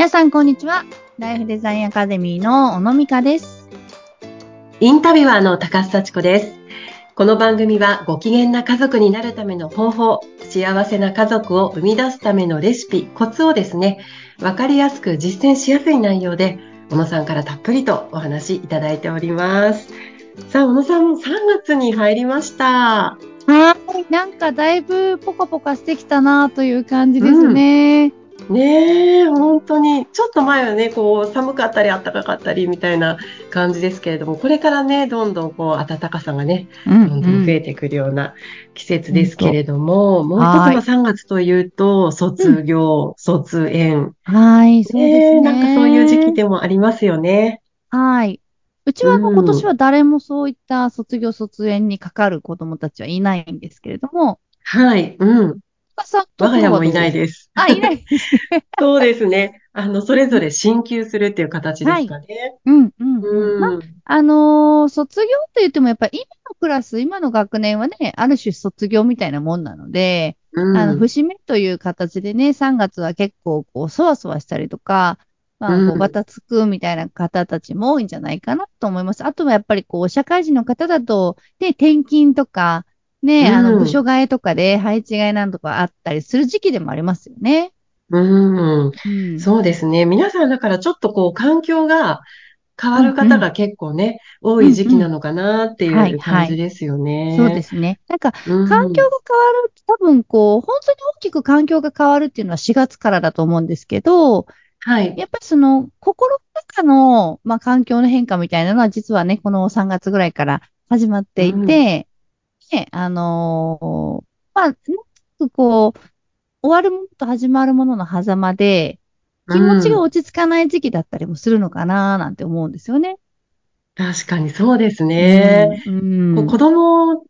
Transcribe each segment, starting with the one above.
皆さん、こんにちは。ライフデザインアカデミーの小野美香です。インタビュアーの高須幸子です。この番組はご機嫌な家族になるための方法、幸せな家族を生み出すためのレシピ、コツをですね、わかりやすく実践しやすい内容で、小野さんからたっぷりとお話いただいております。さあ、小野さんも3月に入りました。はい。なんかだいぶポカポカしてきたなという感じですね。ねえ、本当に、ちょっと前はね、こう、寒かったり暖かかったりみたいな感じですけれども、これからね、どんどんこう、暖かさがね、うどんどん増えてくるような季節ですけれども、もう一つはいが3月というと、卒業、卒園。はい、そうですね。ねなんかそういう時期でもありますよね。はい。うちは今年は誰もそういった卒業卒園にかかる子供たちはいないんですけれども、はい、うん。深さん我が家もいないでです。す。あ、いない。そうですね。あの、それぞれ進級するっていう形ですかね。うん、うん、うん。まあのー卒業って言ってもやっぱり今のクラス、今の学年はね、ある種卒業みたいなもんなので、うんあの、節目という形でね、3月は結構、こう、そわそわしたりとか、まあ、こう、うんばたつくみたいな方たちも多いんじゃないかなと思います。あとはやっぱり、こう、社会人の方だと、ね、転勤とか、ね、あの、うん部署替えとかで配置換えなんとかあったりする時期でもありますよね。うん。うん。そうですね。皆さんだからちょっとこう環境が変わる方が結構ね、多い時期なのかなってはいいう感じですよね。そうですね。なんか、うん。環境が変わる、多分こう、本当に大きく環境が変わるっていうのは4月からだと思うんですけど、はい。やっぱりその、心の中の、まあ、環境の変化みたいなのは、実はね、この3月ぐらいから始まっていて、うんね、あのーまあ、こう、終わるものと始まるものの狭間で、気持ちがうん落ち着かない時期だったりもするのかな、なんて思うんですよね。確かにそうですね。うん。こう子供っ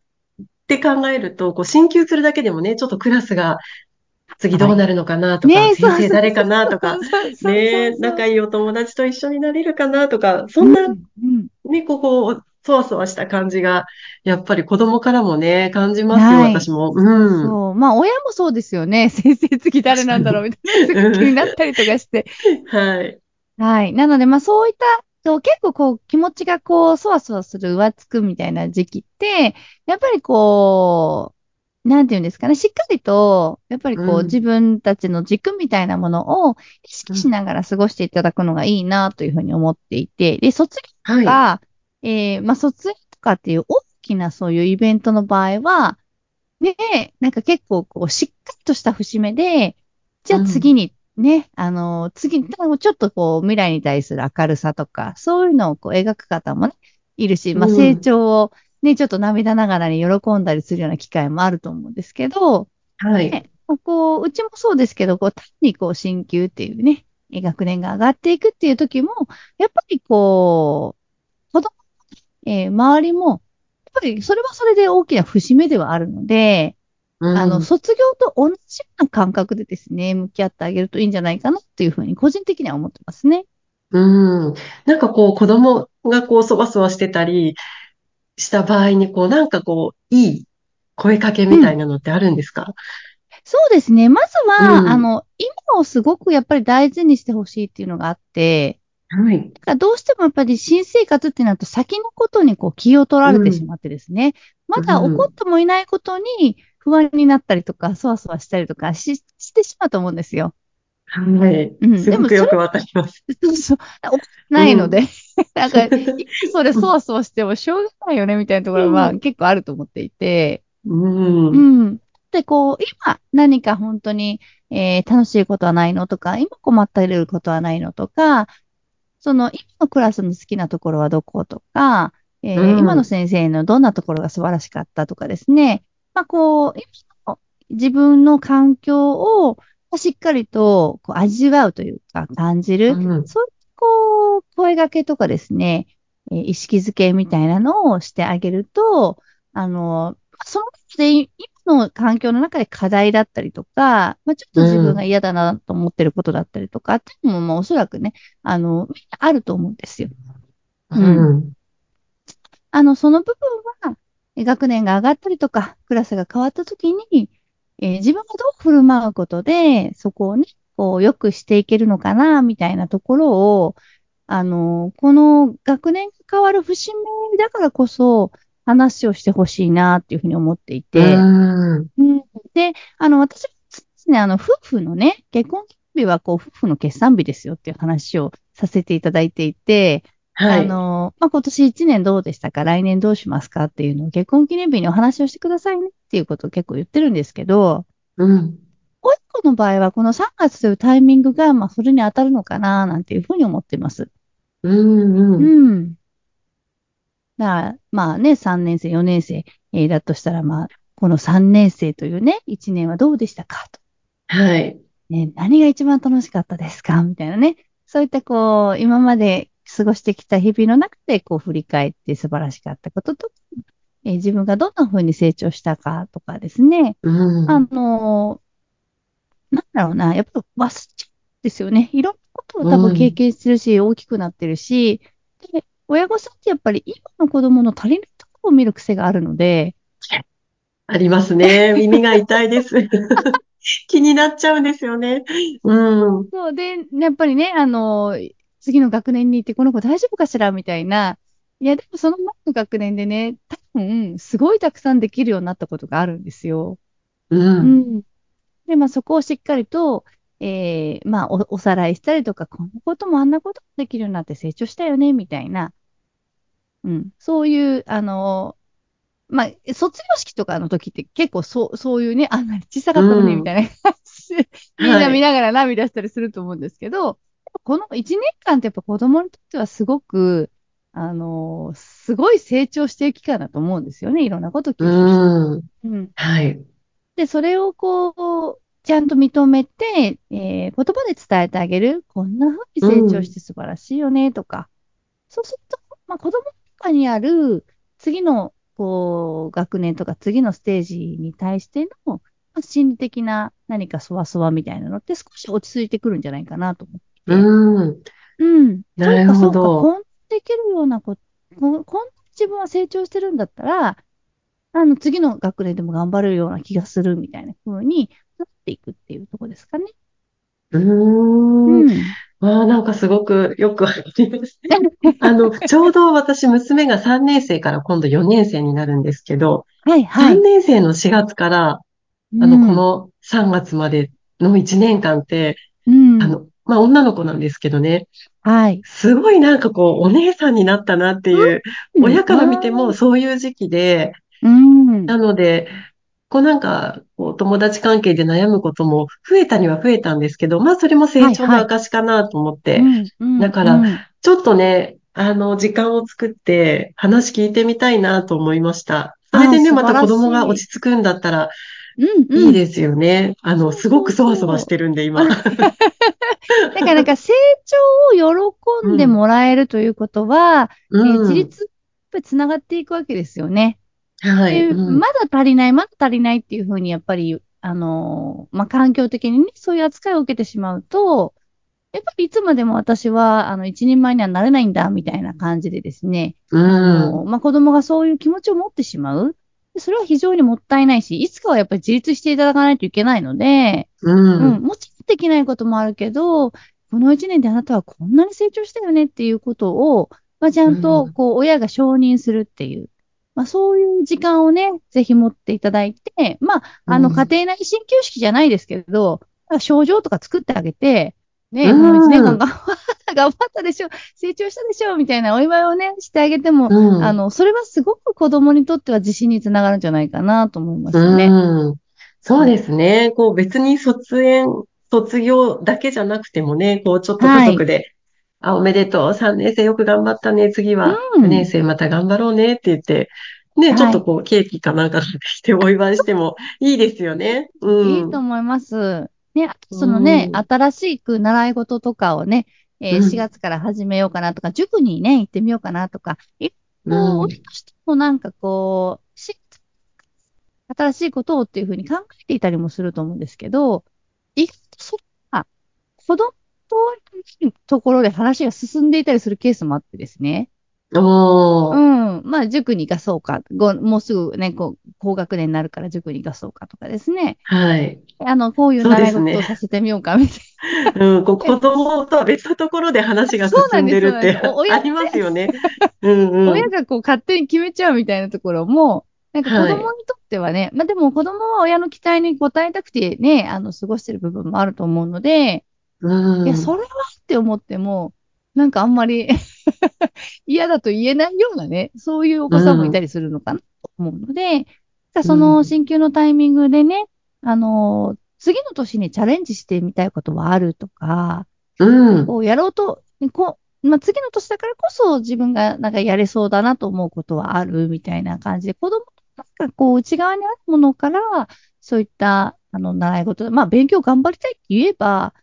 て考えると、こう進級するだけでもね、ちょっとクラスが次どうなるのかなとか、ねそう先生誰かなとか、ね、仲いいお友達と一緒になれるかなとか、そんなうんうんね、ここ、そわそわした感じが、やっぱり子供からもね、感じますよ、はい私も。うん。そう。まあ、親もそうですよね。先生次誰なんだろうみたいな、すごく気になったりとかして。はい。はい。なので、まあそういった、そう結構こう気持ちがこう、そわそわする、浮つくみたいな時期って、やっぱりこう、なんていうんですかね、しっかりと、やっぱりこう、うん自分たちの軸みたいなものを意識しながら過ごしていただくのがいいなというふうに思っていて、で、卒業はい。が、えーまあ卒園とかっていう大きなそういうイベントの場合は、ね、なんか結構こう、しっかりとした節目で、じゃあ次にね、あの、次に、ちょっとこう、未来に対する明るさとか、そういうのをこう描く方もね、いるし、まあうん成長をね、ちょっと涙ながらに喜んだりするような機会もあると思うんですけど、はい。ね、まあこう、うちもそうですけど、こう、単にこう、進級っていうね、学年が上がっていくっていう時も、やっぱりこう、えー周りも、やっぱりそれはそれで大きな節目ではあるので、うんあの、卒業と同じような感覚でですね、向き合ってあげるといいんじゃないかなっていうふうに、個人的には思ってますね。うん。なんかこう、子供がこう、そわそわしてたりした場合に、こう、なんかこう、いい声かけみたいなのってあるんですか？そうですね。まずは、うんあの、今をすごくやっぱり大事にしてほしいっていうのがあって、はい。だからどうしてもやっぱり新生活ってなると先のことにこう気を取られてしまってですね、まだ起こってもいないことに不安になったりとか、そわそわしたりとかししてしまうと思うんですよ。はい。うんすごくよくわかります。そうそう。おないので、なんか、いつそれそわそわしてもしょうがないよねみたいなところはうん結構あると思っていて、うん。うん。で、こう、今何か本当に、えー楽しいことはないのとか、今困っていることはないのとか、その、今のクラスの好きなところはどことか、えーうん。今の先生のどんなところが素晴らしかったとかですね。まあ、こう、今の自分の環境をしっかりとこう味わうというか感じる、うん。そういう、こう、声掛けとかですね、えー意識づけみたいなのをしてあげると、あの、その中で、今の環境の中で課題だったりとか、まあ、ちょっと自分が嫌だなと思ってることだったりとかっていうのも、まあ、おそらくね、あの、あると思うんですよ。うん。あの、その部分は、え学年が上がったりとか、クラスが変わった時に、えー自分がどう振る舞うことで、そこをね、こう、良くしていけるのかな、みたいなところを、あの、この学年が変わる節目だからこそ、話をしてほしいな、っていうふうに思っていて、うん。うんで、あの、私はですね、あの、夫婦のね、結婚記念日は、こう、夫婦の決算日ですよっていう話をさせていただいていて、はい。あの、まあ、今年1年どうでしたか？来年どうしますか？っていうのを結婚記念日にお話をしてくださいねっていうことを結構言ってるんですけど、うん。親子の場合はこの3月というタイミングが、まあ、それに当たるのかななんていうふうに思っています。うん。うん。うん。だから、まあね、3年生、4年生、えーだとしたら、まあ、この3年生というね、1年はどうでしたか？と。はい。ね、何が一番楽しかったですか？みたいなね。そういったこう、今まで過ごしてきた日々の中でこう振り返って素晴らしかったことと、えー自分がどんな風に成長したかとかですね。うん。あのーなんだろうな、やっぱ忘れちゃうんですよね。いろんなことを多分経験してるし、大きくなってるし、で、親御さんってやっぱり今の子供の足りないところを見る癖があるので、ありますね。耳が痛いです。気になっちゃうんですよね。うん。そうで、やっぱりね、あのー次の学年に行ってこの子大丈夫かしら？みたいな。いや、でもその前の学年でね、多分、すごいたくさんできるようになったことがあるんですよ。う。うんん。で、まあそこをしっかりと、えー、まあお、おさらいしたりとか、こんなこともあんなこともできるようになって成長したよね、みたいな。うん。そういう、あの、まあ、卒業式とかの時って結構そう、そういうね、あんなに小さかったのね、うんみたいな感じで、みんな見ながら涙したりすると思うんですけど、この1年間ってやっぱ子供にとってはすごく、あの、すごい成長していく期間だと思うんですよね。いろんなことを吸収して。うん。うん。はい。で、それをこう、ちゃんと認めて、えー言葉で伝えてあげる。こんな風に成長して素晴らしいよね、とか。そうすると、まあ、子供の中にある次の、こう、学年とか次のステージに対しての、まあ心理的な何かそわそわみたいなのって少し落ち着いてくるんじゃないかなと思って。うん。うん。なるほどそうか、そうか、できるようなこと、ここんな自分は成長してるんだったら、あの、次の学年でも頑張れるような気がするみたいな風になっていくっていうところですかね。う。うんん。わあ、なんかすごくよくわかります。あの、ちょうど私、娘が3年生から今度4年生になるんですけど、はい、はい。3年生の4月から、あの、この3月までの1年間って、うん、あの、まあ、女の子なんですけどね、はい。すごいなんかこう、お姉さんになったなっていう、親から見てもそういう時期で、うん、なので、こうなんか、こう友達関係で悩むことも増えたには増えたんですけど、まあそれも成長の証かなと思って、だからうんちょっとね、あの、時間を作って話聞いてみたいなと思いました。それでね、あまた子供が落ち着くんだったらうん、うん。いいですよね。あの、すごくそわそわしてるんで、今。だからなんか成長を喜んでもらえるということは、えーうん自立ってつながっていくわけですよね。はい。でうんまだ足りない、まだ足りないっていうふうに、やっぱり、あのーまあ、環境的にね、そういう扱いを受けてしまうと、やっぱりいつまでも私は、あの、一人前にはなれないんだ、みたいな感じでですね、うあん。のまあ、子供がそういう気持ちを持ってしまう。でそれは非常にもったいないし、いつかはやっぱり自立していただかないといけないので、ううん、ん。もちろんできないこともあるけど、この一年であなたはこんなに成長したよねっていうことを、まあ、ちゃんとうんこう親が承認するっていう、まあ、そういう時間をね、ぜひ持っていただいて、まあ、あのうん家庭内鍼灸式じゃないですけど、症状とか作ってあげて、ね、うんこの一年間頑張った、頑張ったでしょ、成長したでしょ、みたいなお祝いをね、してあげても、うん。あの、それはすごく子供にとっては自信につながるんじゃないかなと思いますね。うん。そうですね。こう別に卒園、卒業だけじゃなくてもね、こうちょっと家族で、あ、おめでとう、3年生よく頑張ったね、次はうん。4年生また頑張ろうねって言って、ね、はい。ちょっとこうケーキかなんか買ってお祝いしてもいいですよね。うん。いいと思います。ね、あとそのね、うん。新しく習い事とかをね、えーうん。4月から始めようかなとか、塾にね、行ってみようかなとか、いこう、うん親としてもなんかこう、し新しいことをっていうふうに考えていたりもすると思うんですけど、意外とそ子供というところで話が進んでいたりするケースもあってですね。おー。うん。まあ、塾に行かそうか。ごもうすぐね、こう、高学年になるから塾に行かそうかとかですね。はい。あの、こういう習い事をさせてみようかみたいうん、こう子供とは別のところで話が進んでるって ありますよね。うんうん、親がこう勝手に決めちゃうみたいなところも、なんか子供にとってはね、はい、まあでも子供は親の期待に応えたくてね、あの、過ごしてる部分もあると思うので、うん、いや、それはって思っても、なんかあんまり 嫌だと言えないようなね、そういうお子さんもいたりするのかなと思うので、うん、その進級のタイミングでね、あの、次の年にチャレンジしてみたいことはあるとか、うん、こうやろうと、こう、まあ、次の年だからこそ自分がなんかやれそうだなと思うことはあるみたいな感じで、子供がこう内側にあるものから、そういったあの習い事、まあ勉強頑張りたいって言えば、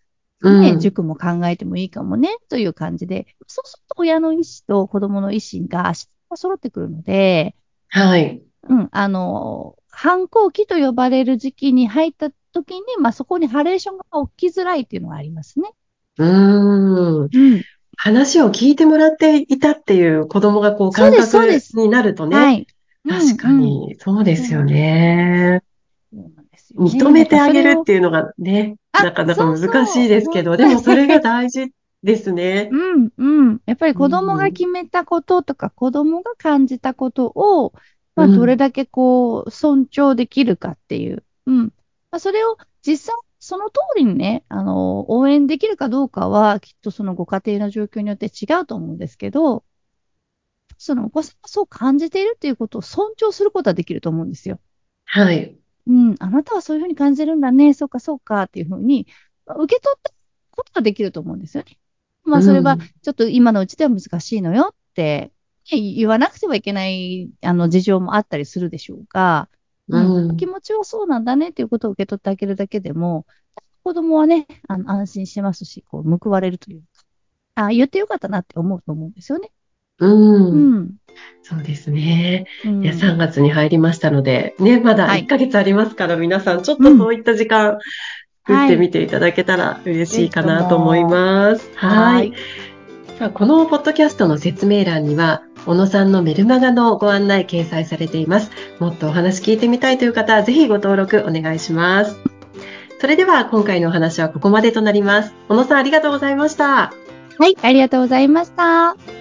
ね、うん、塾も考えてもいいかもね、という感じで、そうすると親の意思と子供の意思が揃ってくるので、はい。うん、あの、反抗期と呼ばれる時期に入った時に、まあそこにハレーションが起きづらいっていうのがありますね。うん。うん。話を聞いてもらっていたっていう子供がこう感覚になるとね。はい。確かに、そうですよね。認めてあげるっていうのがね、なかなか難しいですけど、でもそれが大事ですね。うん、うん。やっぱり子供が決めたこととか、子供が感じたことを、まあ、どれだけこう、尊重できるかっていう。うん。まあ、それを実際、その通りにね、あの、応援できるかどうかは、きっとそのご家庭の状況によって違うと思うんですけど、そのお子さんがそう感じているっていうことを尊重することはできると思うんですよ。はい。うん、あなたはそういうふうに感じるんだね、そうかそうかっていうふうに、受け取ったことができると思うんですよね。まあそれは、ちょっと今のうちでは難しいのよって、言わなくてはいけない、あの、事情もあったりするでしょうが、うん、気持ちはそうなんだねっていうことを受け取ってあげるだけでも、子供はね、あの安心しますし、こう、報われるというか、あ言ってよかったなって思うと思うんですよね。うん。うん、そうですね。うん、いや、3月に入りましたので、ね、まだ1ヶ月ありますから、はい、皆さん、ちょっとそういった時間、作ってみていただけたら嬉しいかなと思います。はい。さあ、このポッドキャストの説明欄には、小野さんのメルマガのご案内掲載されています。もっとお話聞いてみたいという方は、ぜひご登録お願いします。それでは、今回のお話はここまでとなります。小野さん、ありがとうございました。はい、ありがとうございました。